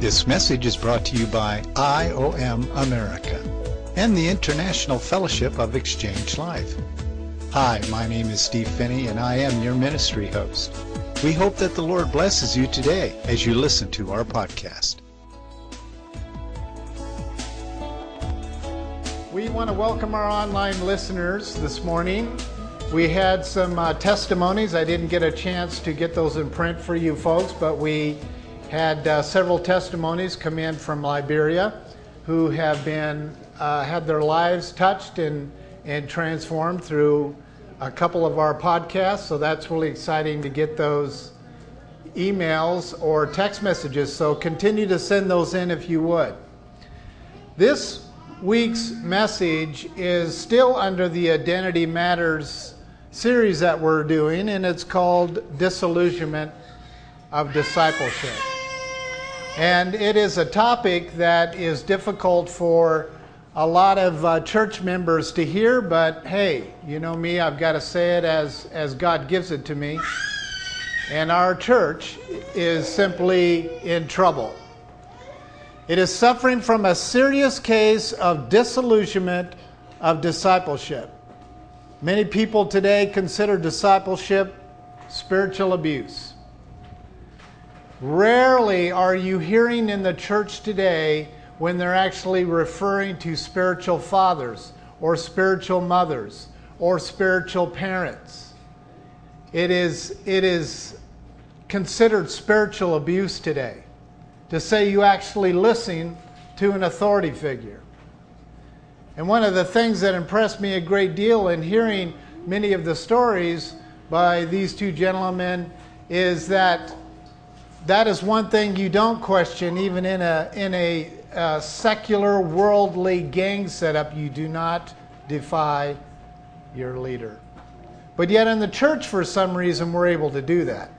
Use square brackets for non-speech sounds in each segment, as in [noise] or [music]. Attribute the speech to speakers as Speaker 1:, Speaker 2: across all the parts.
Speaker 1: This message is brought to you by IOM America and the International Fellowship of Exchange Life. Hi, my name is Steve Phinney and I am your ministry host. We hope that the Lord blesses you today as you listen to our podcast.
Speaker 2: We want to welcome our online listeners this morning. We had some uh, testimonies. I didn't get a chance to get those in print for you folks, but we had uh, several testimonies come in from Liberia who have been uh, had their lives touched and and transformed through a couple of our podcasts. So that's really exciting to get those emails or text messages. So continue to send those in if you would. This week's message is still under the Identity Matters series that we're doing, and it's called Disillusionment of Discipleship. And it is a topic that is difficult for a lot of uh, church members to hear, but hey, you know me, I've got to say it as, as God gives it to me. And our church is simply in trouble. It is suffering from a serious case of disillusionment of discipleship. Many people today consider discipleship spiritual abuse. Rarely are you hearing in the church today when they're actually referring to spiritual fathers or spiritual mothers or spiritual parents. It is, it is considered spiritual abuse today to say you actually listen to an authority figure. And one of the things that impressed me a great deal in hearing many of the stories by these two gentlemen is that that is one thing you don't question even in a in a, a secular worldly gang setup you do not defy your leader. But yet in the church for some reason we're able to do that.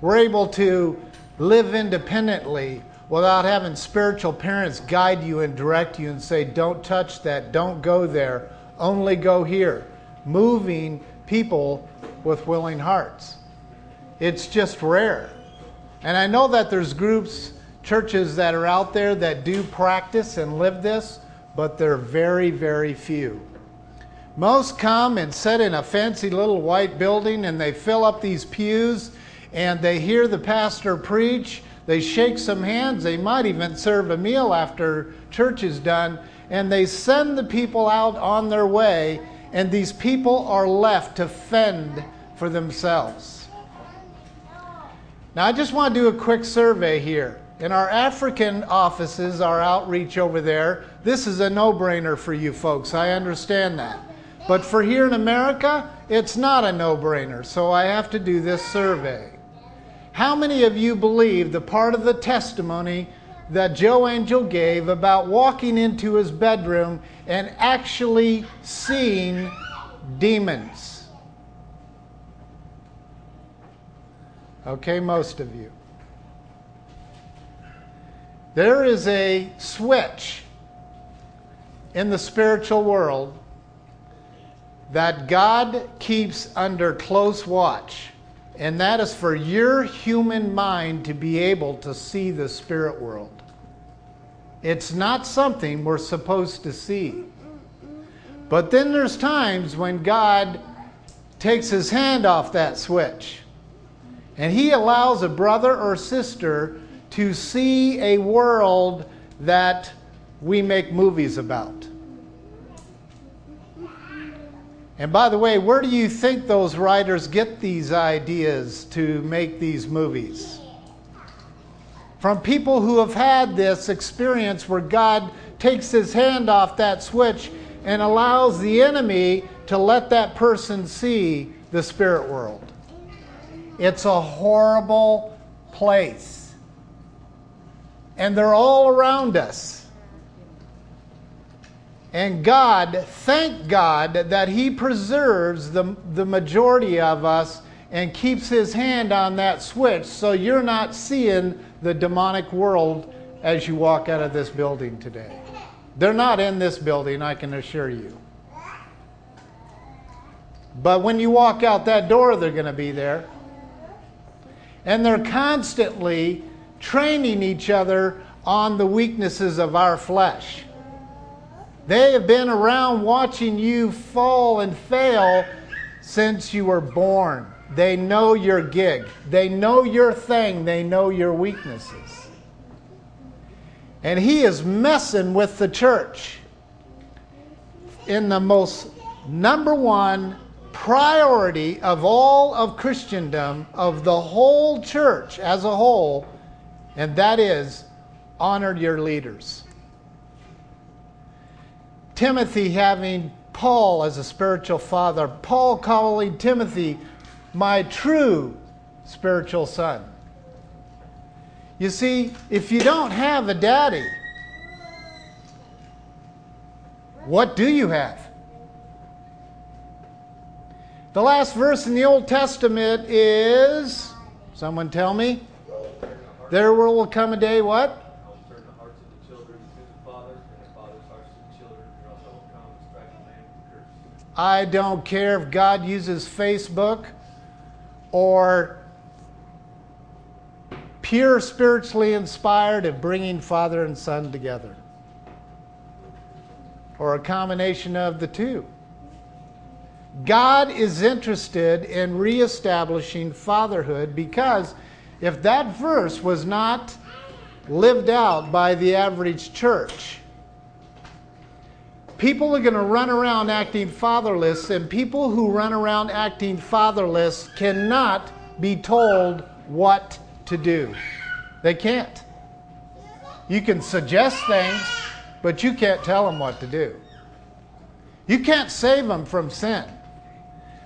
Speaker 2: We're able to live independently without having spiritual parents guide you and direct you and say, don't touch that, don't go there, only go here. Moving people with willing hearts. It's just rare. And I know that there's groups, churches that are out there that do practice and live this, but they're very, very few. Most come and sit in a fancy little white building and they fill up these pews and they hear the pastor preach they shake some hands. They might even serve a meal after church is done. And they send the people out on their way. And these people are left to fend for themselves. Now, I just want to do a quick survey here. In our African offices, our outreach over there, this is a no brainer for you folks. I understand that. But for here in America, it's not a no brainer. So I have to do this survey. How many of you believe the part of the testimony that Joe Angel gave about walking into his bedroom and actually seeing demons? Okay, most of you. There is a switch in the spiritual world that God keeps under close watch. And that is for your human mind to be able to see the spirit world. It's not something we're supposed to see. But then there's times when God takes his hand off that switch and he allows a brother or sister to see a world that we make movies about. And by the way, where do you think those writers get these ideas to make these movies? From people who have had this experience where God takes his hand off that switch and allows the enemy to let that person see the spirit world. It's a horrible place. And they're all around us. And God, thank God that He preserves the, the majority of us and keeps His hand on that switch so you're not seeing the demonic world as you walk out of this building today. They're not in this building, I can assure you. But when you walk out that door, they're going to be there. And they're constantly training each other on the weaknesses of our flesh. They have been around watching you fall and fail since you were born. They know your gig, they know your thing, they know your weaknesses. And he is messing with the church in the most number one priority of all of Christendom, of the whole church as a whole, and that is honor your leaders. Timothy having Paul as a spiritual father, Paul calling Timothy my true spiritual son. You see, if you don't have a daddy, what do you have? The last verse in the Old Testament is someone tell me? There will come a day what? I don't care if God uses Facebook or pure spiritually inspired of bringing father and son together, or a combination of the two. God is interested in reestablishing fatherhood because if that verse was not lived out by the average church, people are going to run around acting fatherless, and people who run around acting fatherless cannot be told what to do. They can't. You can suggest things, but you can't tell them what to do. You can't save them from sin.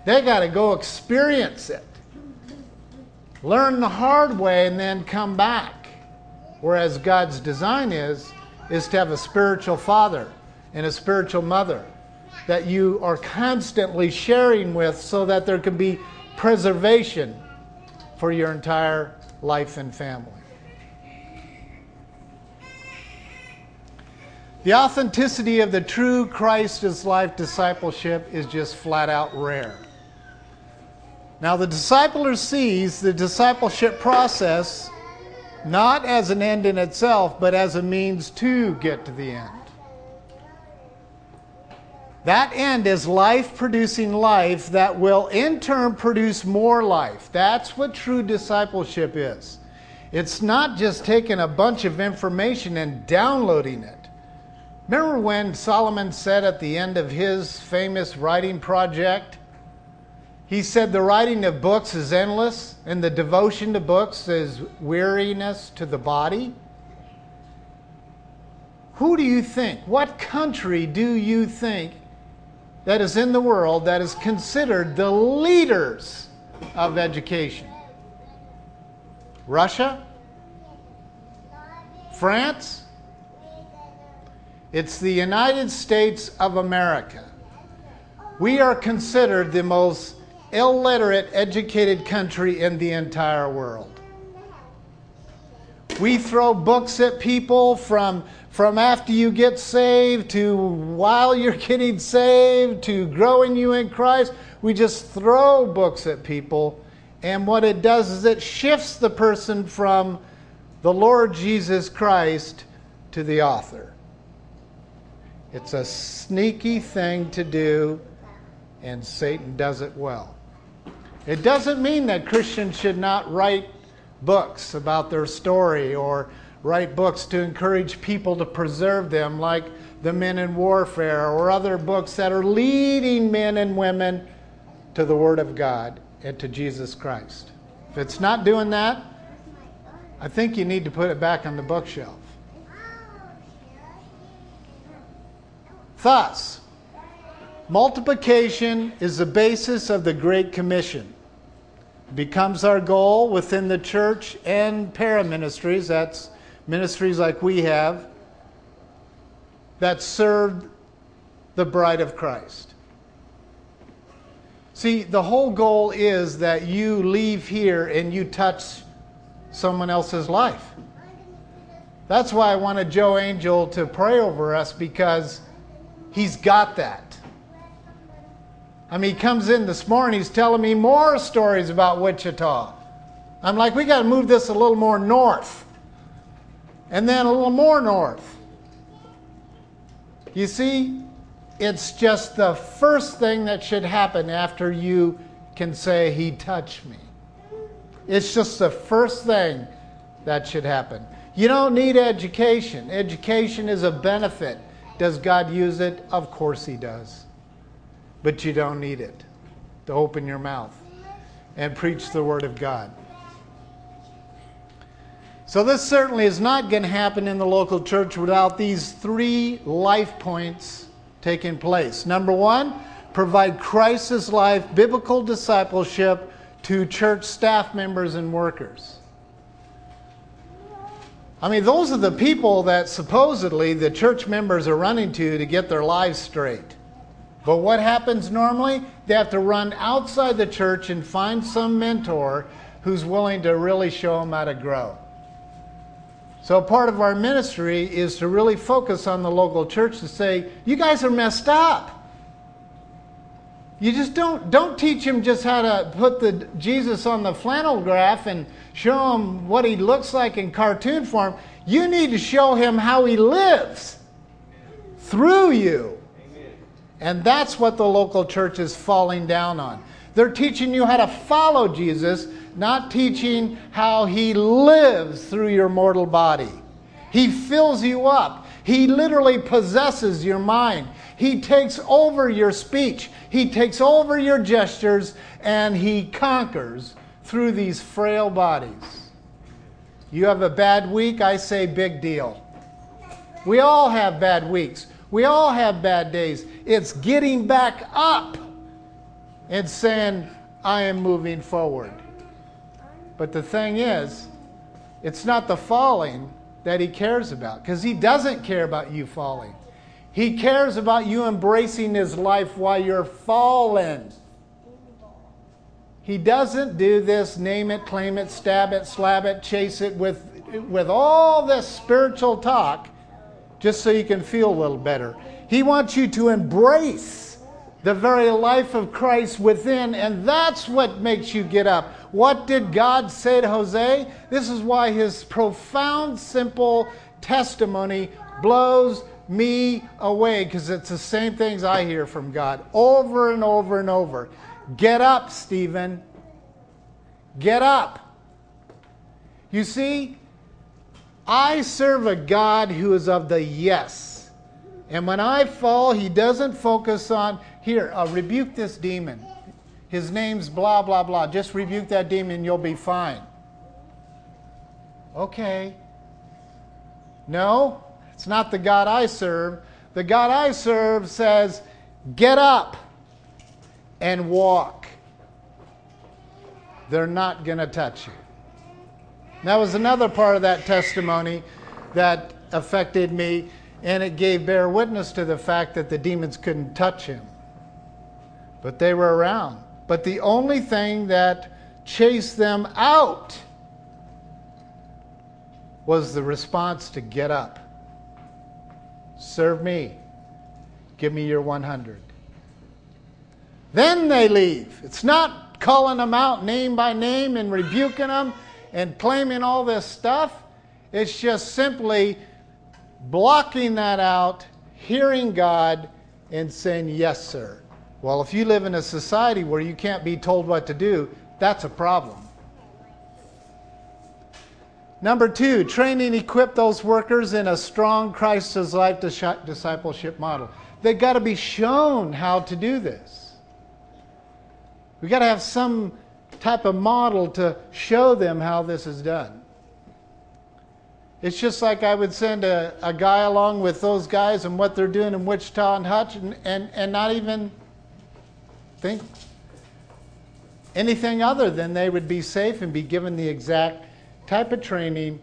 Speaker 2: They got to go experience it, learn the hard way, and then come back. Whereas God's design is, is to have a spiritual father and a spiritual mother that you are constantly sharing with so that there can be preservation for your entire life and family. The authenticity of the true Christ is life discipleship is just flat out rare. Now, the discipler sees the discipleship process not as an end in itself, but as a means to get to the end. That end is life producing life that will in turn produce more life. That's what true discipleship is. It's not just taking a bunch of information and downloading it. Remember when Solomon said at the end of his famous writing project, he said the writing of books is endless and the devotion to books is weariness to the body? Who do you think, what country do you think that is in the world that is considered the leaders of education? Russia? France? It's the United States of America. We are considered the most illiterate, educated country in the entire world. We throw books at people from, from after you get saved to while you're [laughs] getting saved to growing you in Christ. We just throw books at people. And what it does is it shifts the person from the Lord Jesus Christ to the author. It's a sneaky thing to do, and Satan does it well. It doesn't mean that Christians should not write books about their story or write books to encourage people to preserve them, like The Men in Warfare or other books that are leading men and women to the Word of God and to Jesus Christ. If it's not doing that, I think you need to put it back on the bookshelf. Thus, multiplication is the basis of the Great Commission becomes our goal within the church and para ministries. That's ministries like we have that serve the bride of Christ. See, the whole goal is that you leave here and you touch someone else's life. That's why I wanted Joe Angel to pray over us because he's got that. I mean, he comes in this morning, he's telling me more stories about Wichita. I'm like, we got to move this a little more north. and then a little more north. You see, it's just the first thing that should happen after you can say, He touched me. It's just the first thing that should happen. You don't need education. Education is a benefit. Does God use it? Of course He does. But you don't need it to open your mouth and preach the Word of God. So, this certainly is not going to happen in the local church without these three life points taking place. Number one, provide Christ as life biblical discipleship to church staff members and workers. I mean, those are the people that supposedly the church members are running to to get their lives straight. But what happens normally? They have to run outside the church and find some mentor who's willing to really show them how to grow. So, part of our ministry is to really focus on the local church to say, you guys are messed up. You just don't don't teach him just how to put the Jesus on the flannel graph and show him what he looks like in cartoon form. You need to show him how he lives through you. And that's what the local church is falling down on. They're teaching you how to follow Jesus, not teaching how he lives through your mortal body. He fills you up. He literally possesses your mind. He takes over your speech. He takes over your gestures and he conquers through these frail bodies. You have a bad week, I say big deal. We all have bad weeks. We all have bad days. It's getting back up and saying, I am moving forward. But the thing is, it's not the falling that he cares about because he doesn't care about you falling. He cares about you embracing His life while you're fallen. He doesn't do this name it, claim it, stab it, slab it, chase it with, with all this spiritual talk just so you can feel a little better. He wants you to embrace the very life of Christ within, and that's what makes you get up. What did God say to Hosea? This is why his profound, simple testimony blows me away because it's the same things I hear from God over and over and over. Get up, Stephen. Get up. You see, I serve a God who is of the yes. And when I fall, he doesn't focus on, here, uh, rebuke this demon. His name's blah, blah, blah. Just rebuke that demon, you'll be fine. Okay. No, it's not the God I serve. The God I serve says, Get up and walk. They're not going to touch you. That was another part of that testimony that affected me, and it gave bear witness to the fact that the demons couldn't touch him. But they were around. But the only thing that chased them out was the response to get up. Serve me. Give me your 100. Then they leave. It's not calling them out name by name and rebuking them and claiming all this stuff. It's just simply blocking that out, hearing God, and saying, Yes, sir. Well, if you live in a society where you can't be told what to do, that's a problem. Number two, train and equip those workers in a strong Christ as life discipleship model. They've got to be shown how to do this. We've got to have some type of model to show them how this is done. It's just like I would send a, a guy along with those guys and what they're doing in Wichita and Hutch and, and, and not even think anything other than they would be safe and be given the exact type of training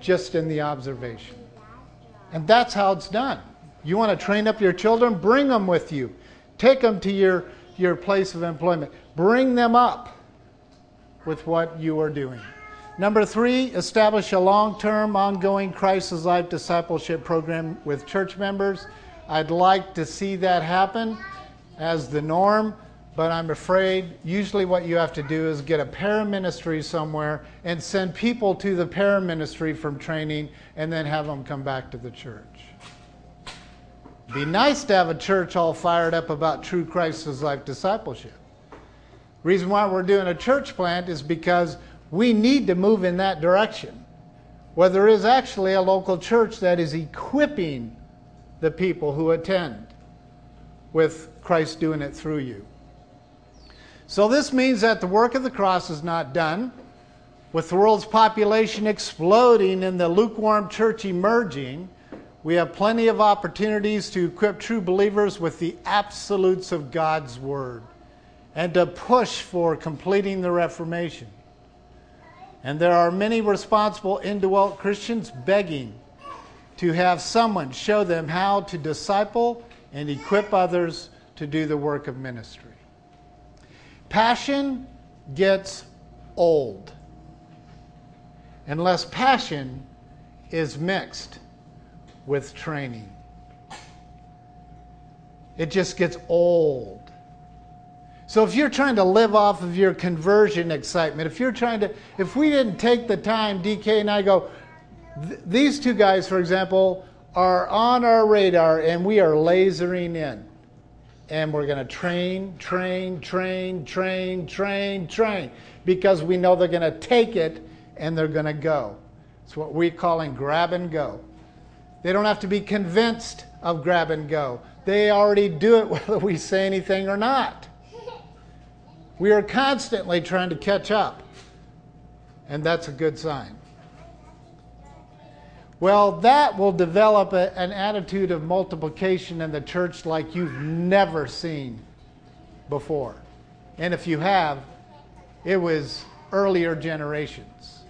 Speaker 2: just in the observation. And that's how it's done. You want to train up your children? Bring them with you. Take them to your, your place of employment. Bring them up with what you are doing. Number three, establish a long term, ongoing Christ as life discipleship program with church members. I'd like to see that happen as the norm. but I'm afraid usually what you have to do is get a paraministry somewhere and send people to the paraministry from training and then have them come back to the church. Be nice to have a church all fired up about true Christ's life discipleship. Reason why we're doing a church plant is because we need to move in that direction. Where there is actually a local church that is equipping the people who attend with Christ doing it through you. So, this means that the work of the cross is not done. With the world's population exploding and the lukewarm church emerging, we have plenty of opportunities to equip true believers with the absolutes of God's Word and to push for completing the Reformation. And there are many responsible indwelt Christians begging to have someone show them how to disciple and equip others to do the work of ministry. Passion gets old unless passion is mixed with training. It just gets old. So if you're trying to live off of your conversion excitement, if you're trying to, if we didn't take the time, DK and I go, th- these two guys, for example, are on our radar and we are lasering in and we're going to train, train, train, train, train, train, because we know they're going to take it and they're going to go. It's what we're calling grab and go. They don't have to be convinced of grab and go. They already do it [laughs] whether we say anything or not. We are constantly trying to catch up, and that's a good sign. Well, that will develop a, an attitude of multiplication in the church like you've never seen before. And if you have, it was earlier generations.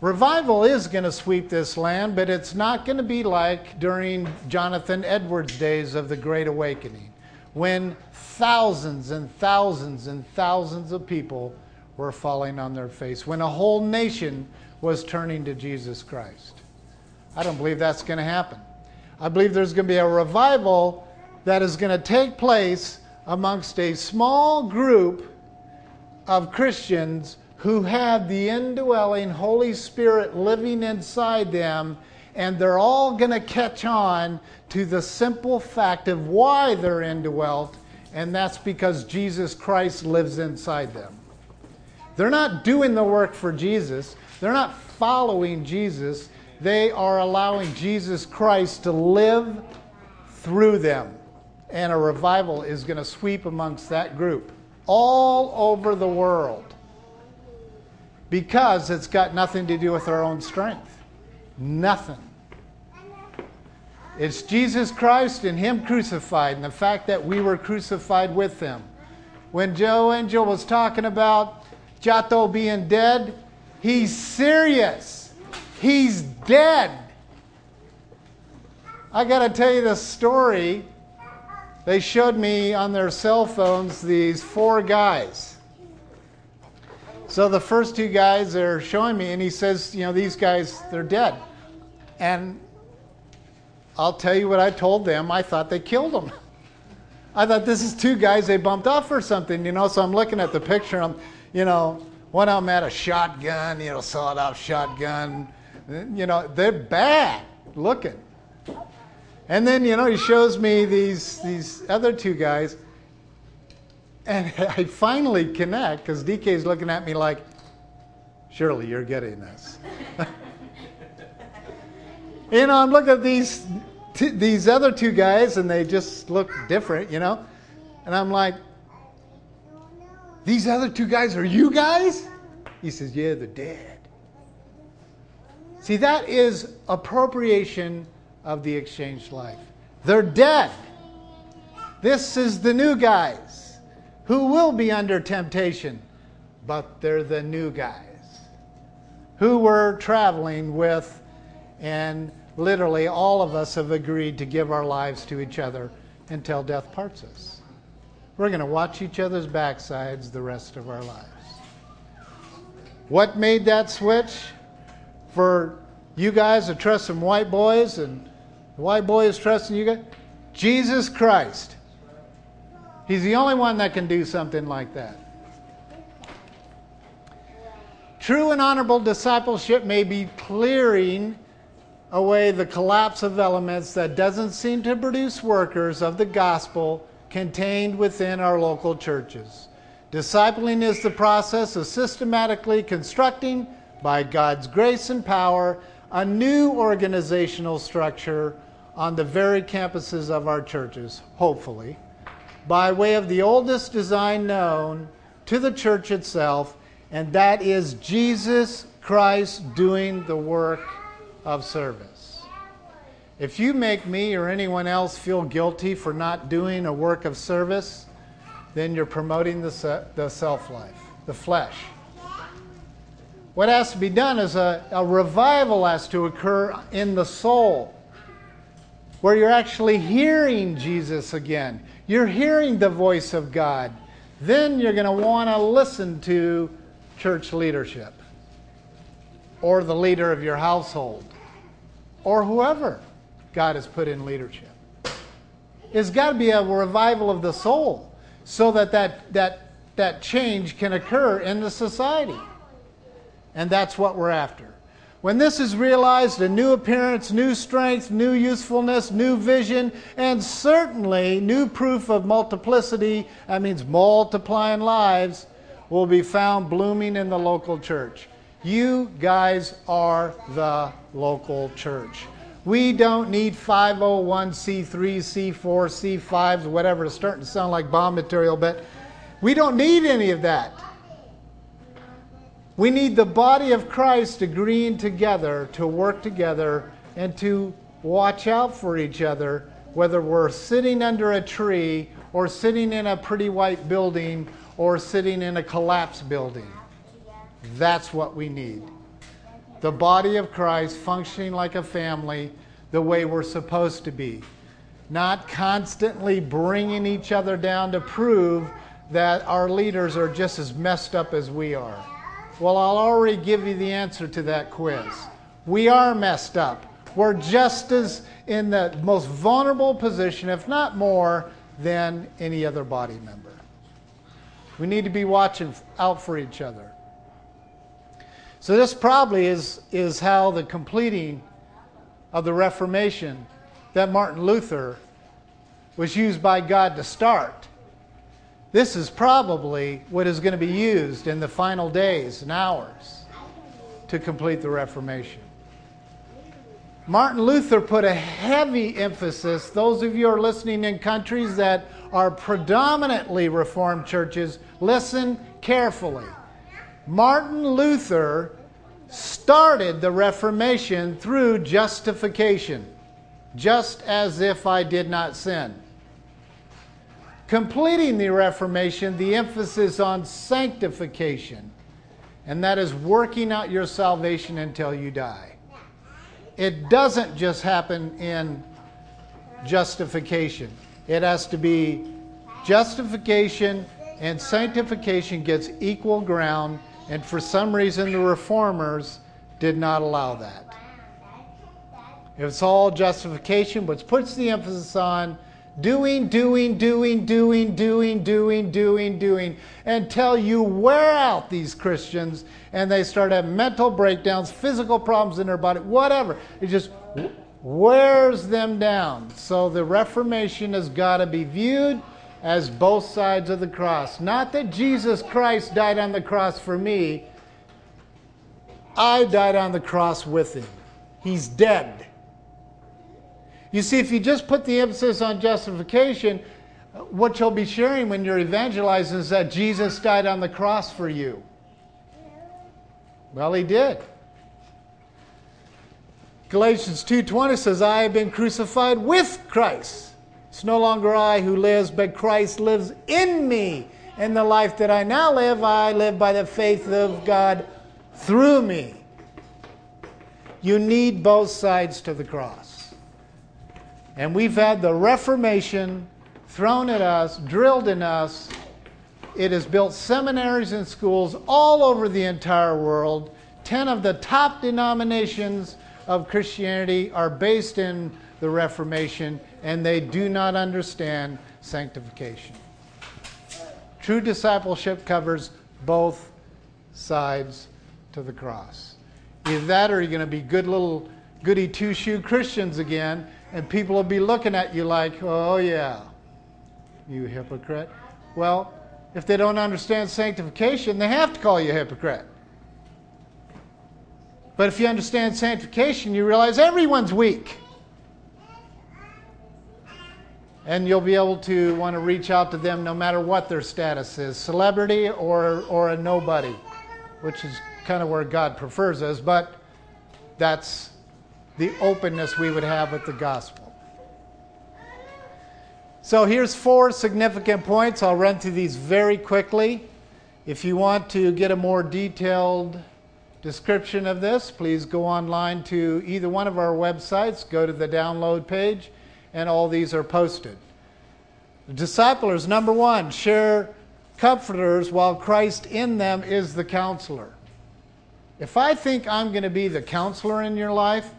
Speaker 2: Revival is going to sweep this land, but it's not going to be like during Jonathan Edwards' days of the Great Awakening, when thousands and thousands and thousands of people were falling on their face, when a whole nation was turning to Jesus Christ. I don't believe that's going to happen. I believe there's going to be a revival that is going to take place amongst a small group of Christians who have the indwelling Holy Spirit living inside them, and they're all going to catch on to the simple fact of why they're indwelt, and that's because Jesus Christ lives inside them. They're not doing the work for Jesus, they're not following Jesus, they are allowing Jesus Christ to live through them. And a revival is going to sweep amongst that group all over the world because it's got nothing to do with our own strength. Nothing. It's Jesus Christ and Him crucified, and the fact that we were crucified with Him. When Joe Angel was talking about Jato being dead, He's serious. He's dead. I got to tell you the story. They showed me on their cell phones these four guys. So the first two guys are showing me, and he says, you know, these guys, they're dead. And I'll tell you what I told them. I thought they killed them. I thought this is two guys they bumped off or something, you know. So I'm looking at the picture. I'm, you know, one of them had a shotgun, you know, sawed off shotgun. You know, they're bad looking. And then, you know, he shows me these, these other two guys. And [laughs] I finally connect because DK's looking at me like, surely you're getting this. [laughs] you know, I'm looking at these, t- these other two guys and they just look different, you know. And I'm like, these other two guys are you guys? He says, Yeah, they're dead. See, that is appropriation of the exchanged life. They're dead. This is the new guys who will be under temptation, but they're the new guys who we're traveling with, and literally all of us have agreed to give our lives to each other until death parts us. We're going to watch each other's backsides the rest of our lives. What made that switch for you guys to trust some white boys and the white boy is trusting you guys? Jesus Christ. He's the only one that can do something like that. True and honorable discipleship may be clearing away the collapse of elements that doesn't seem to produce workers of the gospel contained within our local churches. Discipling is the process of systematically constructing, by God's grace and power, a new organizational structure on the very campuses of our churches, hopefully, by way of the oldest design known to the church itself, and that is Jesus Christ doing the work of service. If you make me or anyone else feel guilty for not doing a work of service, then you're promoting the, the self life, the flesh. What has to be done is a, a revival has to occur in the soul, where you're actually hearing Jesus again. You're hearing the voice of God. Then you're going to want to listen to church leadership or the leader of your household or whoever God has put in leadership. It's got to be a revival of the soul so that that, that, that change can occur in the society. And that's what we're after. When this is realized, a new appearance, new strength, new usefulness, new vision, and certainly new proof of multiplicity, that means multiplying lives, will be found blooming in the local church. You guys are the local church. We don't need 501c3, C4, C5s, whatever. It's starting to sound like bomb material, but we don't need any of that. We need the body of Christ agreeing together to work together and to watch out for each other, whether we're sitting under a tree or sitting in a pretty white building or sitting in a collapsed building. That's what we need. The body of Christ functioning like a family the way we're supposed to be. Not constantly bringing each other down to prove that our leaders are just as messed up as we are. Well, I'll already give you the answer to that quiz. We are messed up. We're just as in the most vulnerable position, if not more, than any other body member. We need to be watching out for each other. So, this probably is, is how the completing of the Reformation that Martin Luther was used by God to start this is probably what is going to be used in the final days and hours to complete the Reformation. Martin Luther put a heavy emphasis, those of you who are listening in countries that are predominantly Reformed churches, listen carefully. Martin Luther started the Reformation through justification, just as if I did not sin completing the Reformation, the emphasis on sanctification, and that is working out your salvation until you die. It doesn't just happen in justification, it has to be justification and sanctification gets equal ground, and for some reason, the reformers did not allow that. It's all justification, which puts the emphasis on Doing, doing, doing, doing, doing, doing, doing, doing, until you wear out these Christians and they start having mental breakdowns, physical problems in their body, whatever. It just wears them down. So the Reformation has got to be viewed as both sides of the cross. Not that Jesus Christ died on the cross for me, I died on the cross with him. He's dead. You see, if you just put the emphasis on justification, what you'll be sharing when you're evangelizing is that Jesus died on the cross for you. Well, he did. Galatians 2:20 says, "I have been crucified with Christ. It's no longer I who lives, but Christ lives in me. In the life that I now live, I live by the faith of God through me." You need both sides to the cross. And we've had the Reformation thrown at us, drilled in us. It has built seminaries and schools all over the entire world. Ten of the top denominations of Christianity are based in the Reformation, and they do not understand sanctification. True discipleship covers both sides to the cross. Either that or you're going to be good little goody two shoe Christians again, and people will be looking at you like, oh, yeah, you hypocrite. Well, if they don't understand sanctification, they have to call you a hypocrite. But if you understand sanctification, you realize everyone's weak. And you'll be able to want to reach out to them no matter what their status is celebrity or, or a nobody, which is kind of where God prefers us. But that's the openness we would have with the gospel. So here's four significant points. I'll run through these very quickly. If you want to get a more detailed description of this, please go online to either one of our websites, go to the download page, and all these are posted. The disciplers, number one, share comforters while Christ in them is the counselor. If I think I'm going to be the counselor in your life,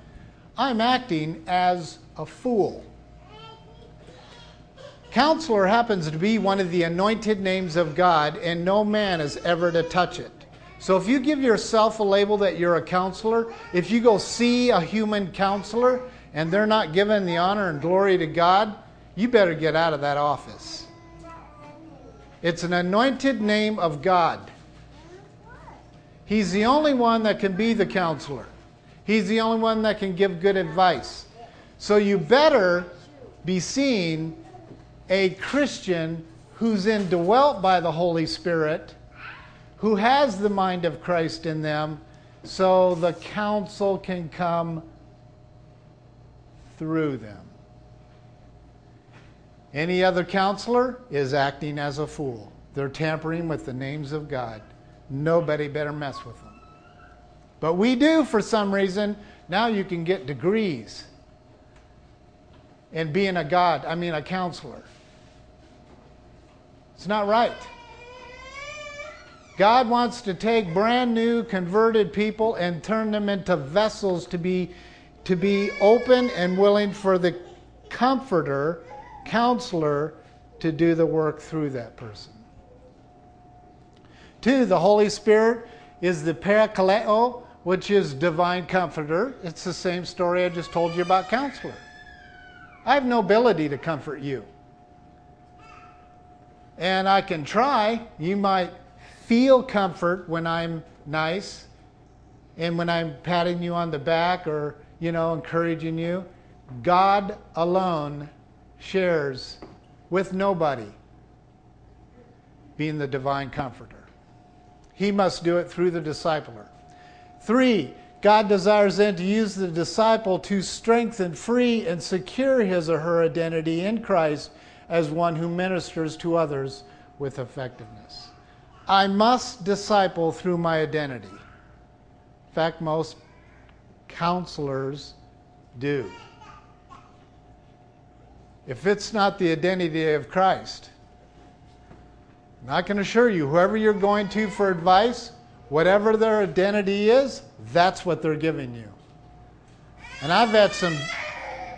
Speaker 2: I'm acting as a fool. Counselor happens to be one of the anointed names of God, and no man is ever to touch it. So if you give yourself a label that you're a counselor, if you go see a human counselor and they're not giving the honor and glory to God, you better get out of that office. It's an anointed name of God. He's the only one that can be the counselor. He's the only one that can give good advice. So you better be seen a Christian who's indwelt by the Holy Spirit, who has the mind of Christ in them, so the counsel can come through them. Any other counselor is acting as a fool. They're tampering with the names of God. Nobody better mess with them. But we do for some reason. Now you can get degrees in being a God, I mean, a counselor. It's not right. God wants to take brand new converted people and turn them into vessels to be, to be open and willing for the comforter, counselor, to do the work through that person. Two, the Holy Spirit is the parakaleo, which is divine comforter. It's the same story I just told you about counselor. I have no ability to comfort you and I can try. You might feel comfort when I'm nice and when I'm patting you on the back or, you know, encouraging you. God alone shares with nobody being the divine comforter. He must do it through the discipler. Three, God desires then to use the disciple to strengthen, free, and secure his or her identity in Christ as one who ministers to others with effectiveness. I must disciple through my identity. In fact, most counselors do. If it's not the identity of Christ, I can assure you, whoever you're going to for advice, whatever their identity is, that's what they're giving you. And I've had some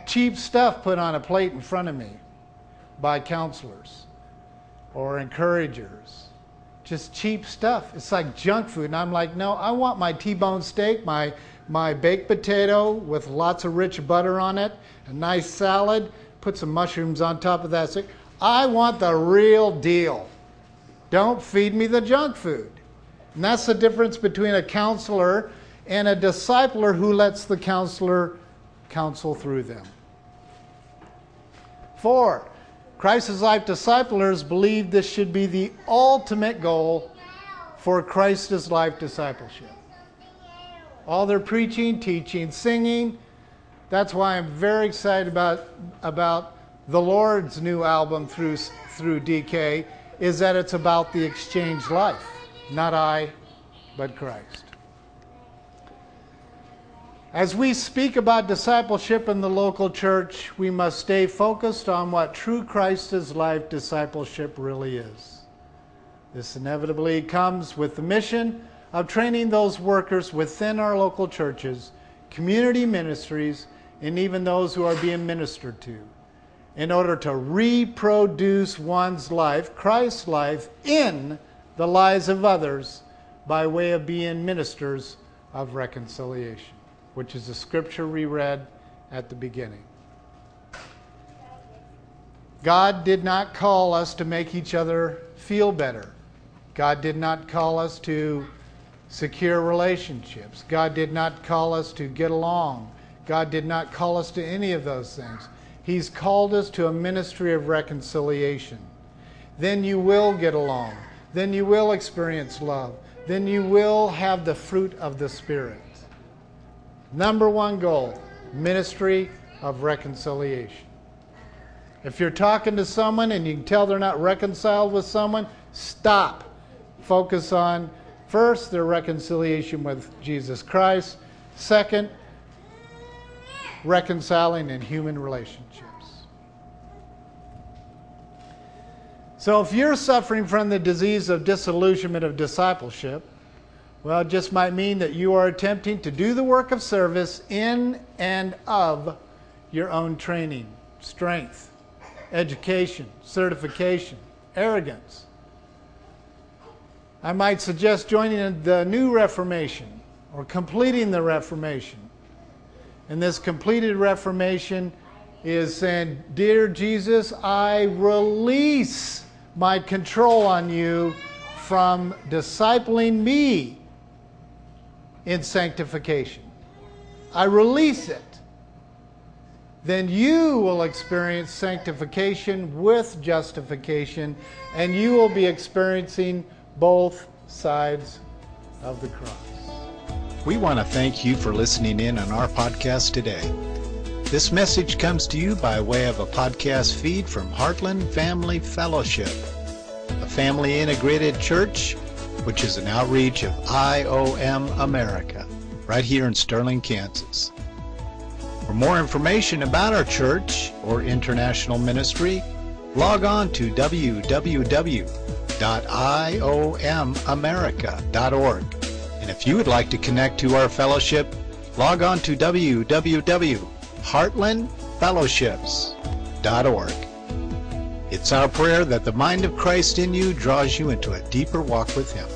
Speaker 2: cheap stuff put on a plate in front of me by counselors or encouragers. Just cheap stuff. It's like junk food. And I'm like, no, I want my T bone steak, my, my baked potato with lots of rich butter on it, a nice salad, put some mushrooms on top of that. I want the real deal. Don't feed me the junk food. And that's the difference between a counselor and a discipler who lets the counselor counsel through them. Four, Christ's life disciplers believe this should be the ultimate goal for Christ's life discipleship. All their preaching, teaching, singing. That's why I'm very excited about, about the Lord's new album through, through DK, is that it's about the exchange life. Not I, but Christ. As we speak about discipleship in the local church, we must stay focused on what true Christ's life discipleship really is. This inevitably comes with the mission of training those workers within our local churches, community ministries, and even those who are being ministered to. in order to reproduce one's life, Christ's life, in the lives of others by way of being ministers of reconciliation, which is the scripture we read at the beginning. God did not call us to make each other feel better. God did not call us to secure relationships. God did not call us to get along. God did not call us to any of those things. He's called us to a ministry of reconciliation. Then you will get along. Then you will experience love. Then you will have the fruit of the Spirit. Number one goal ministry of reconciliation. If you're talking to someone and you can tell they're not reconciled with someone, stop. Focus on first their reconciliation with Jesus Christ, second, reconciling in human relationships. So if you're suffering from the disease of disillusionment of discipleship, well, it just might mean that you are attempting to do the work of service in and of your own training, strength, education, certification, arrogance. I might suggest joining the new Reformation or completing the Reformation. And this completed Reformation is saying, Dear Jesus, I release my control on you from discipling me in sanctification. I release it. Then you will experience sanctification with justification, and you will be experiencing both sides of the cross.
Speaker 1: We want to thank you for listening in on our podcast today. This message comes to you by way of a podcast feed from Heartland Family Fellowship, a family integrated church which is an outreach of IOM America, right here in Sterling, Kansas. For more information about our church or international ministry, log on to www.iomamerica.org. And if you would like to connect to our fellowship, log on to www.heartlandfellowships.org. It's our prayer that the mind of Christ in you draws you into a deeper walk with Him.